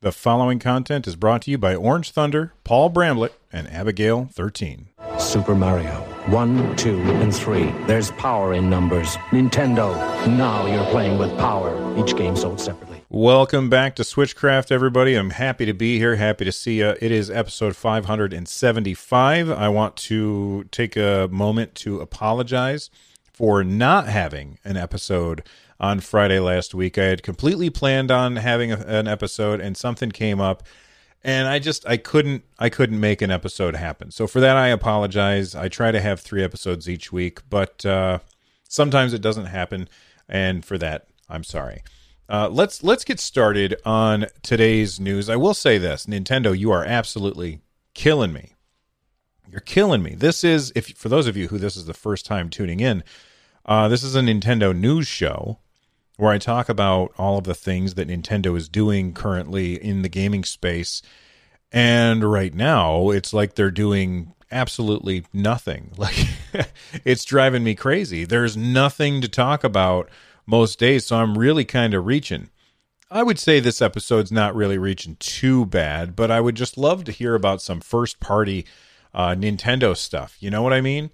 The following content is brought to you by Orange Thunder, Paul Bramlett, and Abigail 13. Super Mario. One, two, and three. There's power in numbers. Nintendo. Now you're playing with power. Each game sold separately. Welcome back to Switchcraft, everybody. I'm happy to be here. Happy to see you. It is episode 575. I want to take a moment to apologize for not having an episode on Friday last week. I had completely planned on having a, an episode, and something came up, and I just I couldn't I couldn't make an episode happen. So for that, I apologize. I try to have three episodes each week, but uh, sometimes it doesn't happen, and for that, I'm sorry. Uh, let's let's get started on today's news. I will say this, Nintendo, you are absolutely killing me. You're killing me. This is if for those of you who this is the first time tuning in, uh, this is a Nintendo news show where I talk about all of the things that Nintendo is doing currently in the gaming space. And right now, it's like they're doing absolutely nothing. Like it's driving me crazy. There's nothing to talk about most days, so I'm really kind of reaching. I would say this episode's not really reaching too bad, but I would just love to hear about some first party uh, Nintendo stuff. You know what I mean?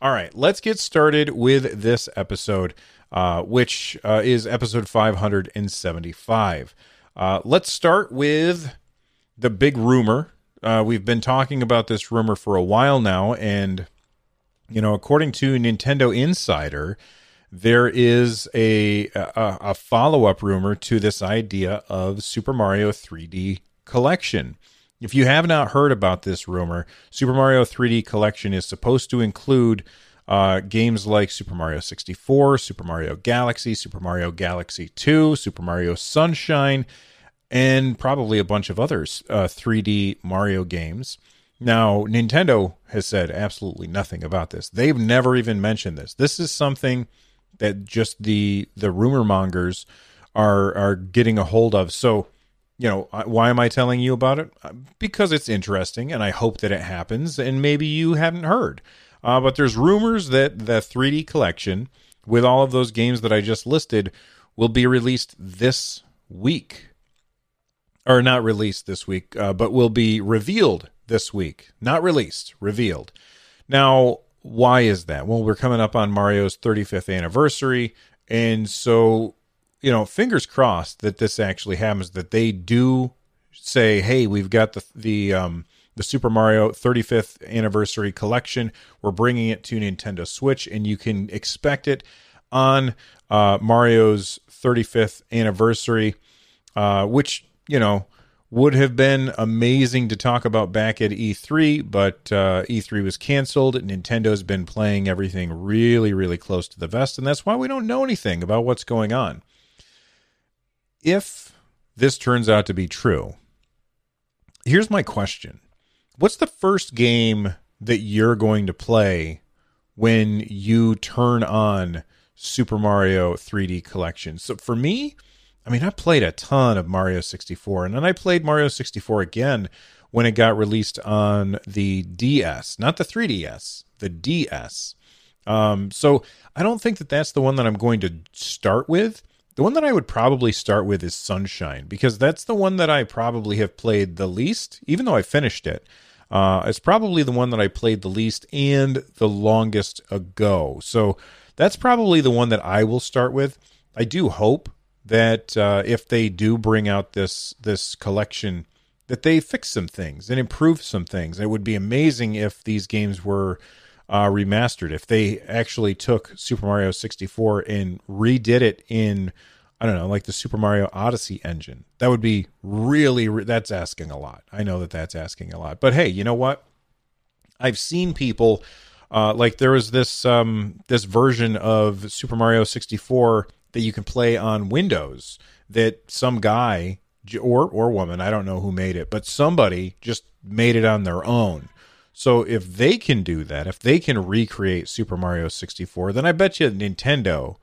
All right, let's get started with this episode, uh, which uh, is episode 575. Uh, let's start with the big rumor. Uh, we've been talking about this rumor for a while now, and, you know, according to Nintendo Insider, there is a a, a follow up rumor to this idea of Super Mario 3D Collection. If you have not heard about this rumor, Super Mario 3D Collection is supposed to include uh, games like Super Mario 64, Super Mario Galaxy, Super Mario Galaxy 2, Super Mario Sunshine, and probably a bunch of others uh, 3D Mario games. Now, Nintendo has said absolutely nothing about this. They've never even mentioned this. This is something that just the the rumor mongers are are getting a hold of. So, you know, why am I telling you about it? Uh, because it's interesting, and I hope that it happens. And maybe you hadn't heard, uh, but there's rumors that the 3D collection with all of those games that I just listed will be released this week, or not released this week, uh, but will be revealed this week. Not released, revealed. Now, why is that? Well, we're coming up on Mario's 35th anniversary. And so, you know, fingers crossed that this actually happens, that they do say, hey, we've got the, the, um, the Super Mario 35th anniversary collection. We're bringing it to Nintendo Switch, and you can expect it on uh, Mario's 35th anniversary, uh, which, you know, would have been amazing to talk about back at E3, but uh, E3 was canceled. Nintendo's been playing everything really, really close to the vest, and that's why we don't know anything about what's going on. If this turns out to be true, here's my question What's the first game that you're going to play when you turn on Super Mario 3D Collection? So for me, I mean, I played a ton of Mario 64, and then I played Mario 64 again when it got released on the DS, not the 3DS, the DS. Um, so I don't think that that's the one that I'm going to start with. The one that I would probably start with is Sunshine because that's the one that I probably have played the least, even though I finished it. Uh, it's probably the one that I played the least and the longest ago. So that's probably the one that I will start with. I do hope that uh, if they do bring out this this collection, that they fix some things and improve some things. It would be amazing if these games were uh, remastered. If they actually took Super Mario 64 and redid it in, I don't know, like the Super Mario Odyssey engine, that would be really. That's asking a lot. I know that that's asking a lot. But hey, you know what? I've seen people. Uh, like there was this um, this version of Super Mario 64 that you can play on Windows that some guy or or woman, I don't know who made it, but somebody just made it on their own. So if they can do that, if they can recreate Super Mario 64, then I bet you Nintendo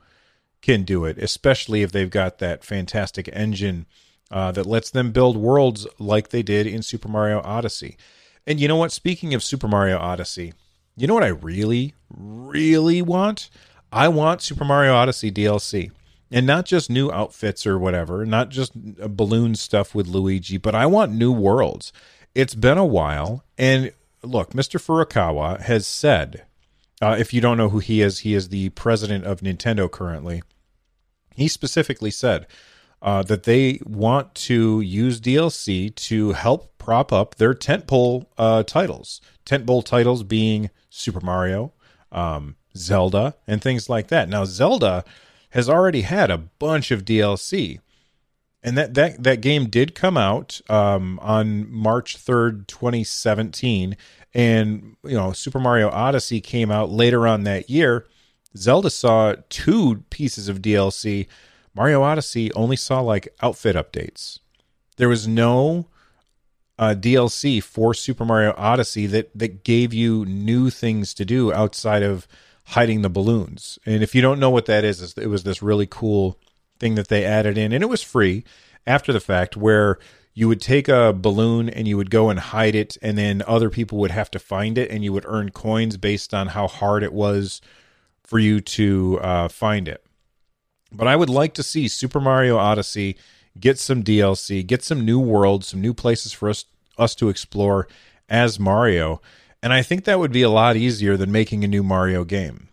can do it, especially if they've got that fantastic engine uh, that lets them build worlds like they did in Super Mario Odyssey. And you know what? Speaking of Super Mario Odyssey, you know what I really, really want? I want Super Mario Odyssey DLC. And not just new outfits or whatever, not just balloon stuff with Luigi, but I want new worlds. It's been a while. And look, Mr. Furukawa has said, uh, if you don't know who he is, he is the president of Nintendo currently. He specifically said uh, that they want to use DLC to help prop up their tentpole uh, titles. Tentpole titles being Super Mario, um, Zelda, and things like that. Now, Zelda has already had a bunch of DLC. And that, that, that game did come out um, on March 3rd, 2017. And, you know, Super Mario Odyssey came out later on that year. Zelda saw two pieces of DLC. Mario Odyssey only saw like outfit updates. There was no uh, DLC for Super Mario Odyssey that that gave you new things to do outside of hiding the balloons. And if you don't know what that is, it was this really cool thing that they added in, and it was free after the fact, where you would take a balloon and you would go and hide it, and then other people would have to find it, and you would earn coins based on how hard it was for you to uh, find it. But I would like to see Super Mario Odyssey get some DLC, get some new worlds, some new places for us us to explore as Mario. And I think that would be a lot easier than making a new Mario game.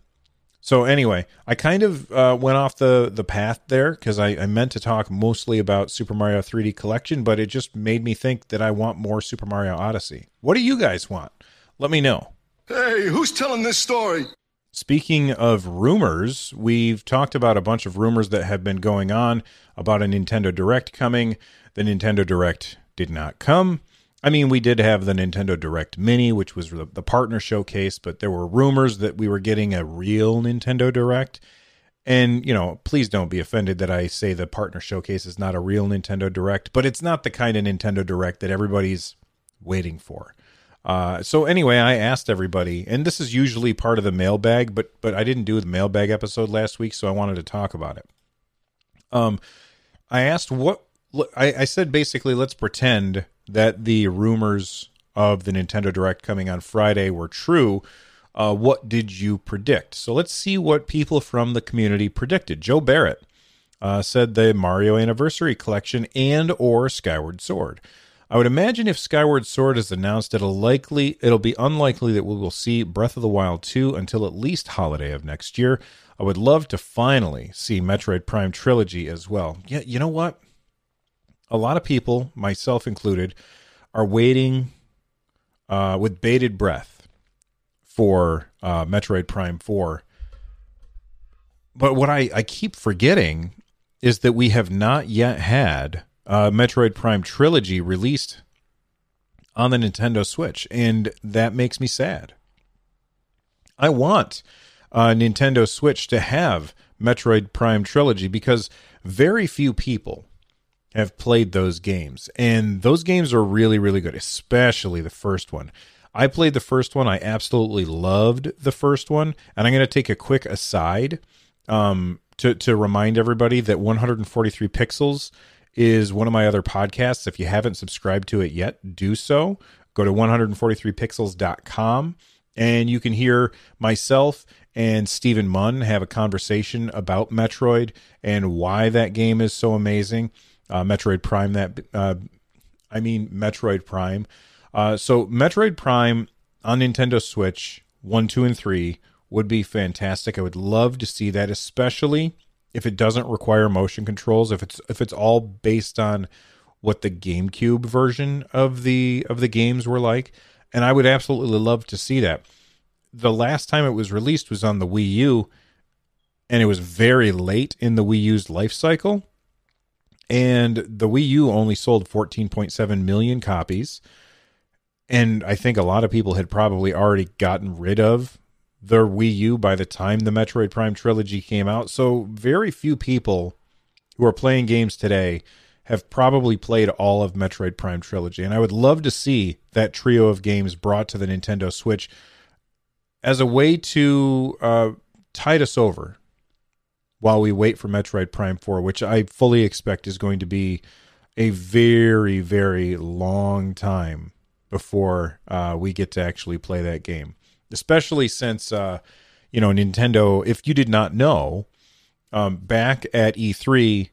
So anyway, I kind of uh, went off the the path there because I, I meant to talk mostly about Super Mario 3D Collection, but it just made me think that I want more Super Mario Odyssey. What do you guys want? Let me know. Hey, who's telling this story? Speaking of rumors, we've talked about a bunch of rumors that have been going on about a Nintendo Direct coming. The Nintendo Direct did not come. I mean, we did have the Nintendo Direct Mini, which was the, the partner showcase, but there were rumors that we were getting a real Nintendo Direct. And, you know, please don't be offended that I say the partner showcase is not a real Nintendo Direct, but it's not the kind of Nintendo Direct that everybody's waiting for. Uh, so anyway, I asked everybody, and this is usually part of the mailbag, but but I didn't do the mailbag episode last week, so I wanted to talk about it. Um, I asked what I, I said basically, let's pretend that the rumors of the Nintendo Direct coming on Friday were true. Uh, what did you predict? So let's see what people from the community predicted. Joe Barrett uh, said the Mario Anniversary Collection and or Skyward Sword. I would imagine if Skyward Sword is announced, it'll likely it'll be unlikely that we will see Breath of the Wild 2 until at least holiday of next year. I would love to finally see Metroid Prime Trilogy as well. Yeah, you know what? A lot of people, myself included, are waiting uh, with bated breath for uh, Metroid Prime 4. But what I, I keep forgetting is that we have not yet had uh, Metroid Prime trilogy released on the Nintendo Switch, and that makes me sad. I want uh, Nintendo Switch to have Metroid Prime trilogy because very few people have played those games, and those games are really, really good, especially the first one. I played the first one. I absolutely loved the first one, and I'm going to take a quick aside um, to to remind everybody that 143 pixels is one of my other podcasts. If you haven't subscribed to it yet, do so. Go to 143pixels.com and you can hear myself and Stephen Munn have a conversation about Metroid and why that game is so amazing. Uh, Metroid Prime, that uh, I mean Metroid Prime. Uh, so Metroid Prime on Nintendo Switch one, two, and three would be fantastic. I would love to see that, especially if it doesn't require motion controls, if it's if it's all based on what the GameCube version of the of the games were like, and I would absolutely love to see that. The last time it was released was on the Wii U, and it was very late in the Wii U's life cycle. And the Wii U only sold 14.7 million copies. And I think a lot of people had probably already gotten rid of their Wii U by the time the Metroid Prime trilogy came out. So very few people who are playing games today have probably played all of Metroid Prime Trilogy. And I would love to see that trio of games brought to the Nintendo Switch as a way to uh, tide us over while we wait for Metroid Prime 4, which I fully expect is going to be a very, very long time before uh, we get to actually play that game. Especially since, uh, you know, Nintendo, if you did not know, um, back at E3,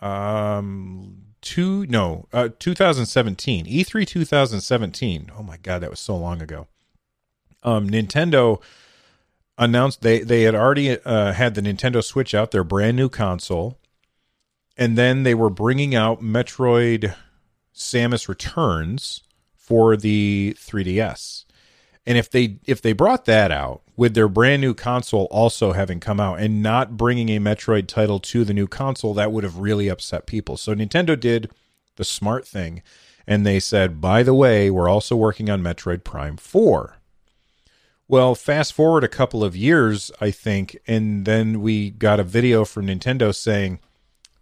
um, two, no, uh, 2017, E3 2017. Oh my God, that was so long ago. Um, Nintendo announced they, they had already uh, had the Nintendo Switch out, their brand new console and then they were bringing out Metroid Samus Returns for the 3DS. And if they if they brought that out with their brand new console also having come out and not bringing a Metroid title to the new console, that would have really upset people. So Nintendo did the smart thing and they said, "By the way, we're also working on Metroid Prime 4." Well, fast forward a couple of years, I think, and then we got a video from Nintendo saying,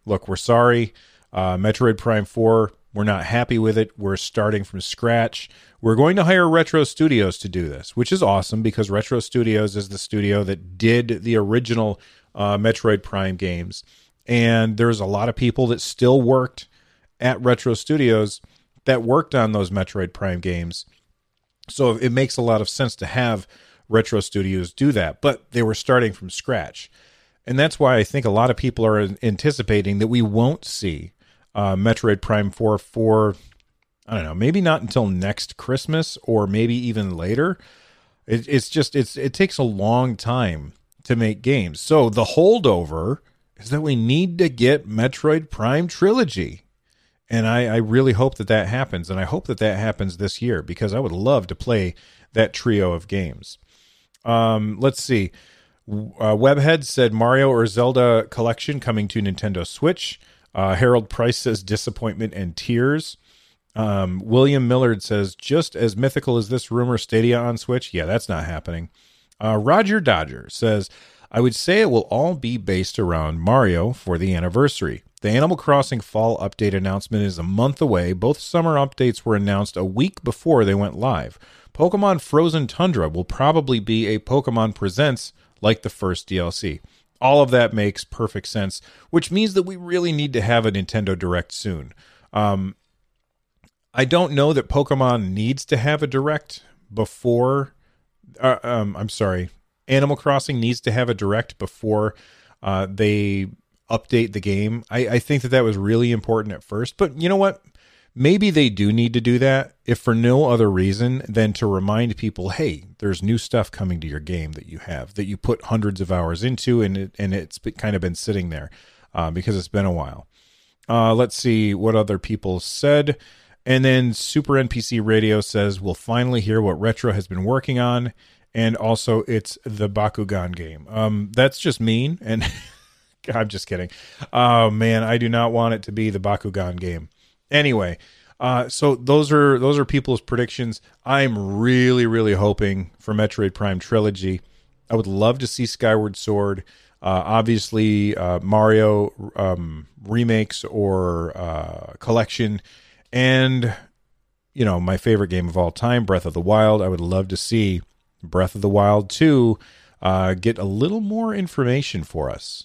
look, we're sorry. Uh, Metroid Prime 4, we're not happy with it. We're starting from scratch. We're going to hire Retro Studios to do this, which is awesome because Retro Studios is the studio that did the original uh, Metroid Prime games. And there's a lot of people that still worked at Retro Studios that worked on those Metroid Prime games. So it makes a lot of sense to have Retro Studios do that, but they were starting from scratch. And that's why I think a lot of people are anticipating that we won't see uh, Metroid Prime 4 for, I don't know, maybe not until next Christmas or maybe even later. It, it's just, it's it takes a long time to make games. So the holdover is that we need to get Metroid Prime Trilogy. And I, I really hope that that happens. And I hope that that happens this year because I would love to play that trio of games. Um, let's see. Uh, Webhead said Mario or Zelda collection coming to Nintendo Switch. Uh, Harold Price says disappointment and tears. Um, William Millard says just as mythical as this rumor Stadia on Switch. Yeah, that's not happening. Uh, Roger Dodger says I would say it will all be based around Mario for the anniversary. The Animal Crossing fall update announcement is a month away. Both summer updates were announced a week before they went live. Pokemon Frozen Tundra will probably be a Pokemon Presents like the first DLC. All of that makes perfect sense, which means that we really need to have a Nintendo Direct soon. Um, I don't know that Pokemon needs to have a Direct before. Uh, um, I'm sorry, Animal Crossing needs to have a Direct before uh, they update the game. I, I think that that was really important at first, but you know what? Maybe they do need to do that, if for no other reason than to remind people, hey, there's new stuff coming to your game that you have that you put hundreds of hours into, and it, and it's kind of been sitting there uh, because it's been a while. Uh, let's see what other people said. And then Super NPC Radio says, We'll finally hear what Retro has been working on. And also, it's the Bakugan game. Um, that's just mean. And I'm just kidding. Oh, man, I do not want it to be the Bakugan game. Anyway, uh, so those are those are people's predictions. I'm really really hoping for Metroid Prime trilogy. I would love to see Skyward Sword. Uh, obviously, uh, Mario um, remakes or uh, collection, and you know my favorite game of all time, Breath of the Wild. I would love to see Breath of the Wild 2 uh, get a little more information for us.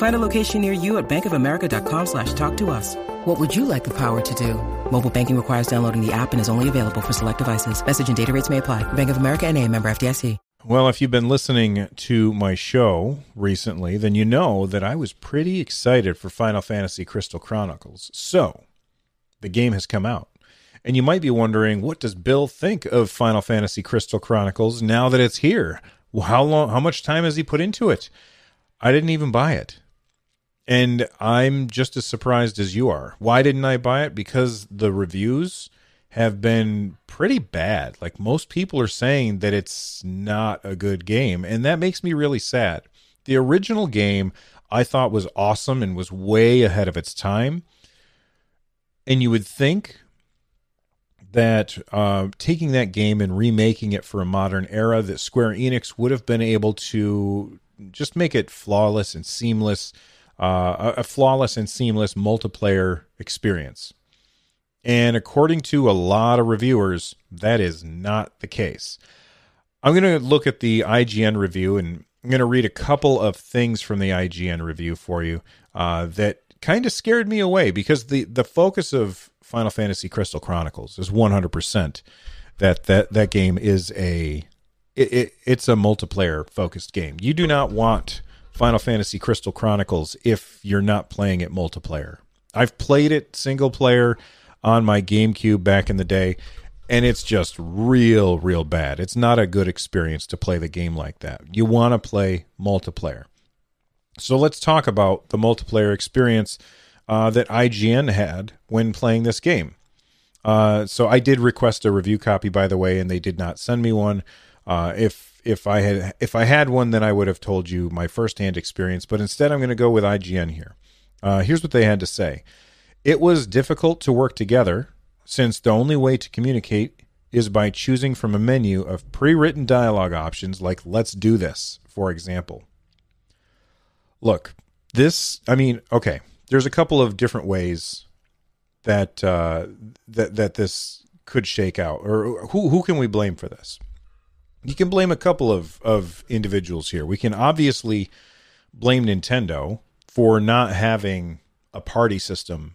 Find a location near you at bankofamerica.com slash talk to us. What would you like the power to do? Mobile banking requires downloading the app and is only available for select devices. Message and data rates may apply. Bank of America and a member FDIC. Well, if you've been listening to my show recently, then you know that I was pretty excited for Final Fantasy Crystal Chronicles. So, the game has come out. And you might be wondering, what does Bill think of Final Fantasy Crystal Chronicles now that it's here? Well, how long how much time has he put into it? I didn't even buy it. And I'm just as surprised as you are. Why didn't I buy it? Because the reviews have been pretty bad. Like most people are saying that it's not a good game, and that makes me really sad. The original game I thought was awesome and was way ahead of its time. And you would think that uh, taking that game and remaking it for a modern era, that Square Enix would have been able to just make it flawless and seamless, uh, a flawless and seamless multiplayer experience. And according to a lot of reviewers, that is not the case. I'm going to look at the IGN review and I'm going to read a couple of things from the IGN review for you uh, that kind of scared me away because the, the focus of Final Fantasy Crystal Chronicles is 100% that that, that game is a it, it, it's a multiplayer focused game. You do not want Final Fantasy Crystal Chronicles if you're not playing it multiplayer. I've played it single player on my GameCube back in the day, and it's just real, real bad. It's not a good experience to play the game like that. You want to play multiplayer. So let's talk about the multiplayer experience uh, that IGN had when playing this game. Uh, so I did request a review copy, by the way, and they did not send me one. Uh, if if I had if I had one, then I would have told you my firsthand experience. But instead, I'm going to go with IGN here. Uh, here's what they had to say. It was difficult to work together since the only way to communicate is by choosing from a menu of pre written dialogue options like let's do this, for example. Look, this, I mean, okay, there's a couple of different ways that uh, that that this could shake out, or who who can we blame for this? You can blame a couple of of individuals here. We can obviously blame Nintendo for not having a party system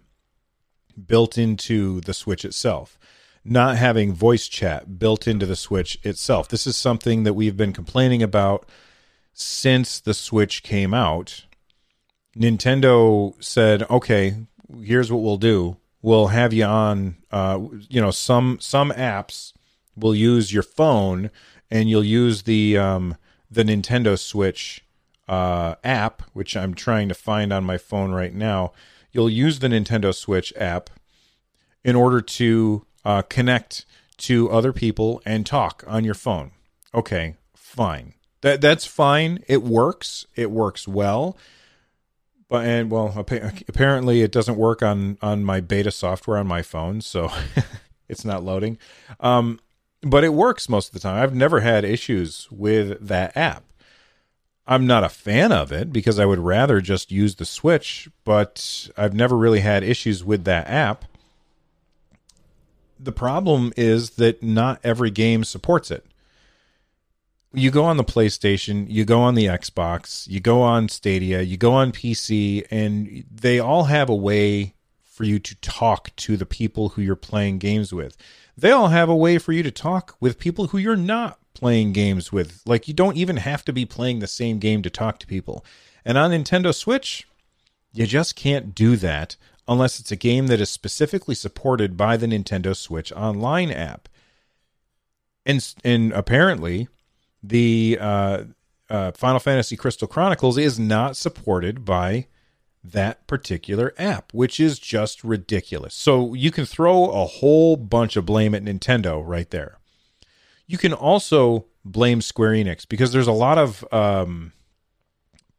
built into the Switch itself, not having voice chat built into the Switch itself. This is something that we've been complaining about since the Switch came out. Nintendo said, "Okay, here's what we'll do. We'll have you on uh, you know, some some apps will use your phone and you'll use the um, the Nintendo Switch uh, app, which I'm trying to find on my phone right now you'll use the Nintendo Switch app in order to uh, connect to other people and talk on your phone. Okay, fine. That that's fine. It works. It works well. But and well, apparently it doesn't work on on my beta software on my phone, so it's not loading. Um, but it works most of the time. I've never had issues with that app. I'm not a fan of it because I would rather just use the Switch, but I've never really had issues with that app. The problem is that not every game supports it. You go on the PlayStation, you go on the Xbox, you go on Stadia, you go on PC, and they all have a way for you to talk to the people who you're playing games with. They all have a way for you to talk with people who you're not playing games with. Like you don't even have to be playing the same game to talk to people. And on Nintendo Switch, you just can't do that unless it's a game that is specifically supported by the Nintendo Switch Online app. And and apparently, the uh, uh, Final Fantasy Crystal Chronicles is not supported by that particular app, which is just ridiculous. So you can throw a whole bunch of blame at Nintendo right there. You can also blame Square Enix because there's a lot of um,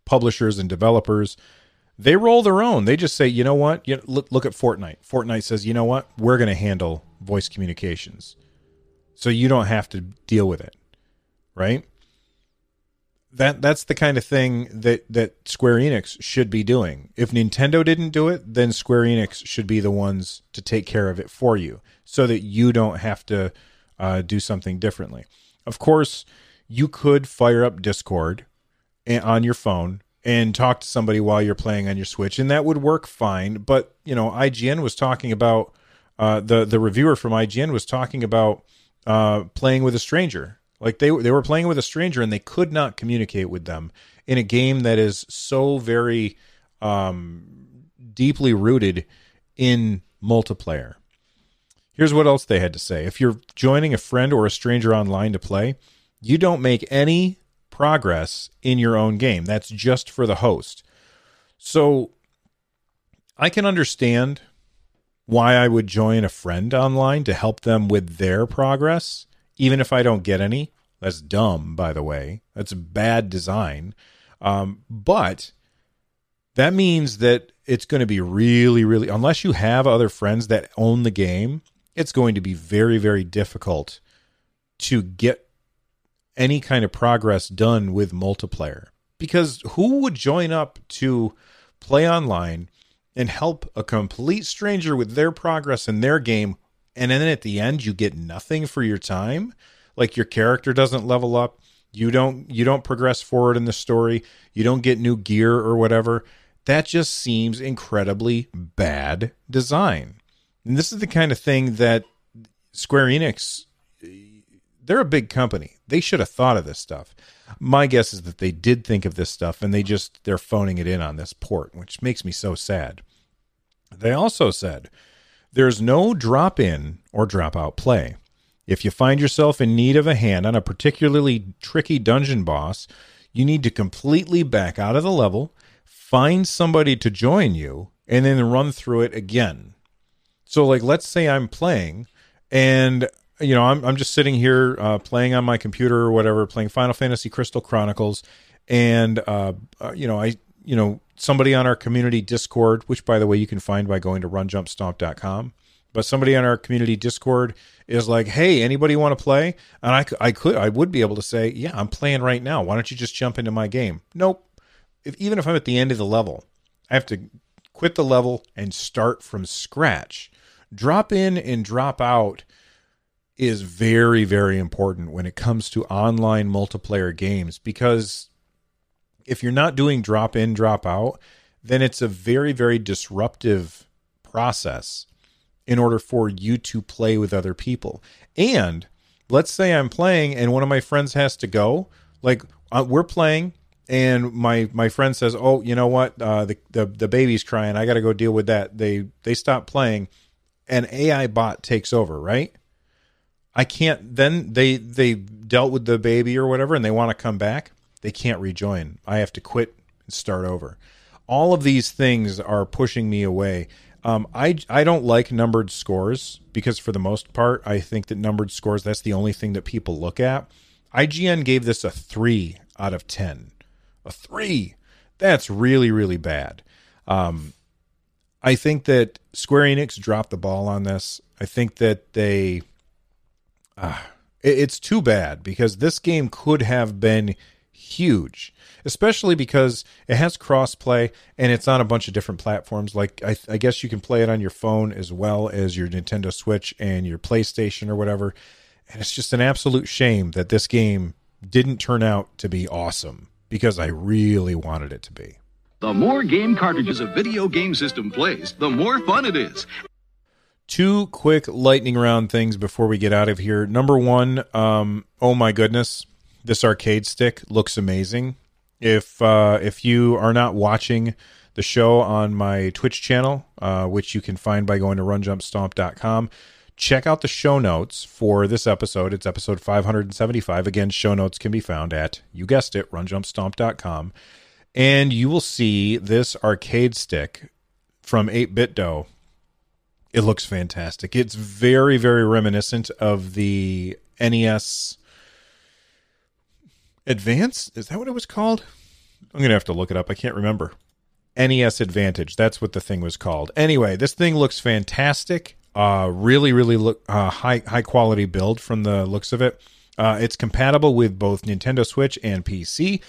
publishers and developers. They roll their own. They just say, you know what? You know, look, look at Fortnite. Fortnite says, you know what? We're going to handle voice communications, so you don't have to deal with it, right? That that's the kind of thing that that Square Enix should be doing. If Nintendo didn't do it, then Square Enix should be the ones to take care of it for you, so that you don't have to uh, do something differently. Of course, you could fire up Discord on your phone and talk to somebody while you're playing on your Switch, and that would work fine. But you know, IGN was talking about uh, the the reviewer from IGN was talking about uh, playing with a stranger. Like they they were playing with a stranger and they could not communicate with them in a game that is so very um, deeply rooted in multiplayer. Here's what else they had to say. If you're joining a friend or a stranger online to play, you don't make any progress in your own game. That's just for the host. So I can understand why I would join a friend online to help them with their progress, even if I don't get any. That's dumb, by the way. That's bad design. Um, but that means that it's going to be really, really, unless you have other friends that own the game, it's going to be very, very difficult to get any kind of progress done with multiplayer. Because who would join up to play online and help a complete stranger with their progress in their game and then at the end you get nothing for your time? Like your character doesn't level up, you don't you don't progress forward in the story, you don't get new gear or whatever. That just seems incredibly bad design. And this is the kind of thing that Square Enix they're a big company. They should have thought of this stuff. My guess is that they did think of this stuff and they just they're phoning it in on this port, which makes me so sad. They also said there's no drop in or drop out play. If you find yourself in need of a hand on a particularly tricky dungeon boss, you need to completely back out of the level, find somebody to join you, and then run through it again. So, like, let's say I'm playing and you know, I'm I'm just sitting here uh, playing on my computer or whatever, playing Final Fantasy Crystal Chronicles, and uh, uh, you know, I you know somebody on our community Discord, which by the way you can find by going to runjumpstomp.com. But somebody on our community Discord is like, "Hey, anybody want to play?" And I, I could, I would be able to say, "Yeah, I'm playing right now. Why don't you just jump into my game?" Nope. If, even if I'm at the end of the level, I have to quit the level and start from scratch. Drop in and drop out is very, very important when it comes to online multiplayer games because if you're not doing drop in, drop out, then it's a very, very disruptive process in order for you to play with other people. And let's say I'm playing and one of my friends has to go, like uh, we're playing and my my friend says, "Oh, you know what? Uh, the, the the baby's crying. I got to go deal with that." They they stop playing, and AI bot takes over, right? I can't. Then they they dealt with the baby or whatever, and they want to come back. They can't rejoin. I have to quit and start over. All of these things are pushing me away. Um, I I don't like numbered scores because for the most part, I think that numbered scores that's the only thing that people look at. IGN gave this a three out of ten. A three. That's really really bad. Um, I think that Square Enix dropped the ball on this. I think that they uh, it's too bad because this game could have been huge, especially because it has crossplay and it's on a bunch of different platforms. Like I, I, guess you can play it on your phone as well as your Nintendo Switch and your PlayStation or whatever. And it's just an absolute shame that this game didn't turn out to be awesome because I really wanted it to be. The more game cartridges a video game system plays, the more fun it is. Two quick lightning round things before we get out of here. Number one, um, oh my goodness, this arcade stick looks amazing. If uh, if you are not watching the show on my Twitch channel, uh, which you can find by going to runjumpstomp.com, check out the show notes for this episode. It's episode 575. Again, show notes can be found at, you guessed it, runjumpstomp.com. And you will see this arcade stick from 8BitDo it looks fantastic. It's very, very reminiscent of the NES Advance. Is that what it was called? I'm going to have to look it up. I can't remember. NES Advantage. That's what the thing was called. Anyway, this thing looks fantastic. Uh, really, really look uh, high high quality build from the looks of it. Uh, it's compatible with both Nintendo Switch and PC.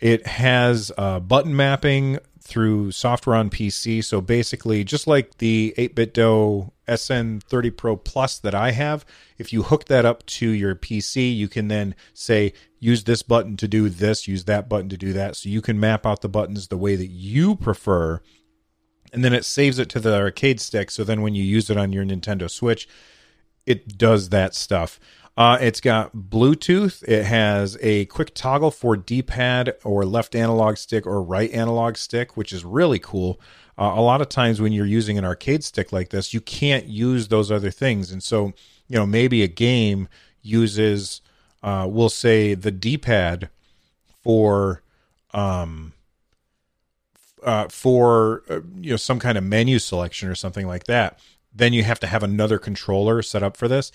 It has uh, button mapping through software on PC. So basically, just like the 8BitDo SN30 Pro Plus that I have, if you hook that up to your PC, you can then say, use this button to do this, use that button to do that. So you can map out the buttons the way that you prefer. And then it saves it to the arcade stick. So then when you use it on your Nintendo Switch, it does that stuff. Uh, it's got Bluetooth. It has a quick toggle for D pad or left analog stick or right analog stick, which is really cool. Uh, a lot of times when you're using an arcade stick like this, you can't use those other things. And so, you know, maybe a game uses, uh, we'll say, the D pad for. Um, uh, for uh, you know some kind of menu selection or something like that, then you have to have another controller set up for this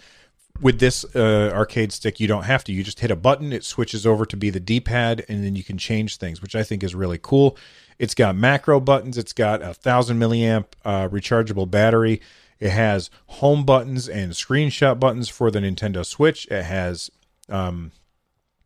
with this uh, arcade stick, you don't have to. You just hit a button, it switches over to be the D pad, and then you can change things, which I think is really cool. It's got macro buttons, it's got a thousand milliamp uh, rechargeable battery. It has home buttons and screenshot buttons for the Nintendo Switch. It has um,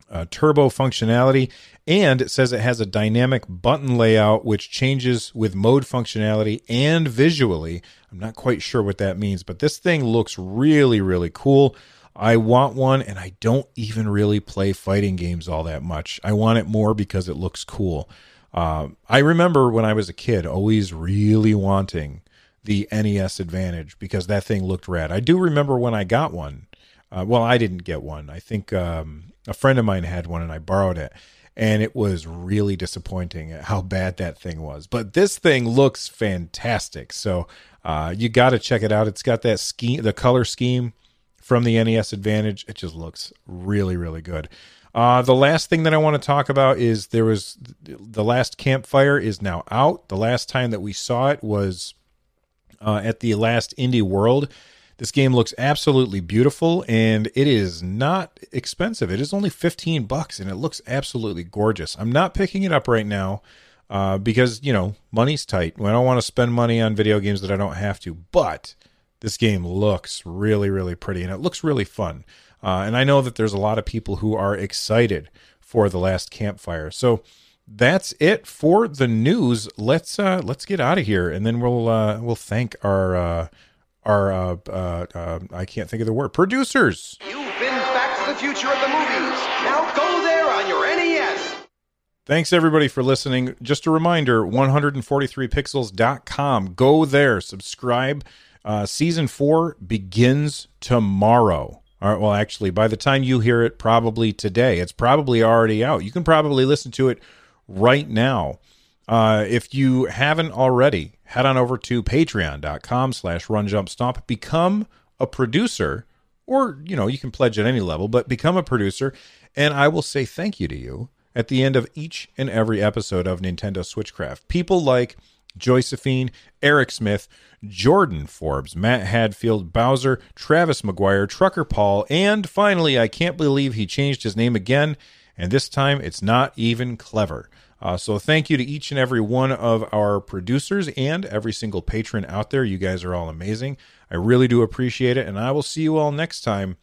uh, turbo functionality, and it says it has a dynamic button layout which changes with mode functionality and visually. I'm not quite sure what that means, but this thing looks really, really cool. I want one, and I don't even really play fighting games all that much. I want it more because it looks cool. Uh, I remember when I was a kid always really wanting the NES Advantage because that thing looked rad. I do remember when I got one. Uh, well, I didn't get one. I think um, a friend of mine had one and I borrowed it. And it was really disappointing how bad that thing was. But this thing looks fantastic. So uh, you got to check it out. It's got that scheme, the color scheme from the NES Advantage. It just looks really, really good. Uh, the last thing that I want to talk about is there was the last campfire is now out. The last time that we saw it was uh, at the last Indie World this game looks absolutely beautiful and it is not expensive. It is only 15 bucks and it looks absolutely gorgeous. I'm not picking it up right now uh, because, you know, money's tight. I don't want to spend money on video games that I don't have to, but this game looks really, really pretty and it looks really fun. Uh, and I know that there's a lot of people who are excited for the last campfire. So that's it for the news. Let's uh, let's get out of here, and then we'll uh, we'll thank our uh, our uh, uh, uh, I can't think of the word producers. You've been Back to the Future of the movies. Now go there on your NES. Thanks everybody for listening. Just a reminder 143pixels.com. Go there, subscribe. Uh, season four begins tomorrow. All right, well, actually, by the time you hear it, probably today, it's probably already out. You can probably listen to it right now. Uh, if you haven't already, head on over to patreon.com slash runjumpstomp. Become a producer, or, you know, you can pledge at any level, but become a producer, and I will say thank you to you at the end of each and every episode of Nintendo Switchcraft. People like Josephine, Eric Smith, Jordan Forbes, Matt Hadfield, Bowser, Travis McGuire, Trucker Paul, and finally, I can't believe he changed his name again, and this time it's not even clever. Uh, so thank you to each and every one of our producers and every single patron out there. You guys are all amazing. I really do appreciate it, and I will see you all next time.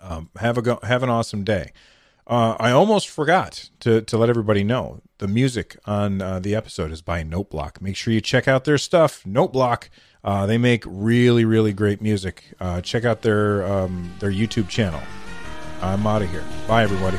Um, have a go- have an awesome day. Uh, I almost forgot to to let everybody know the music on uh, the episode is by Noteblock. Make sure you check out their stuff. Noteblock. Uh, they make really really great music. Uh, check out their um, their YouTube channel. I'm out of here. Bye everybody.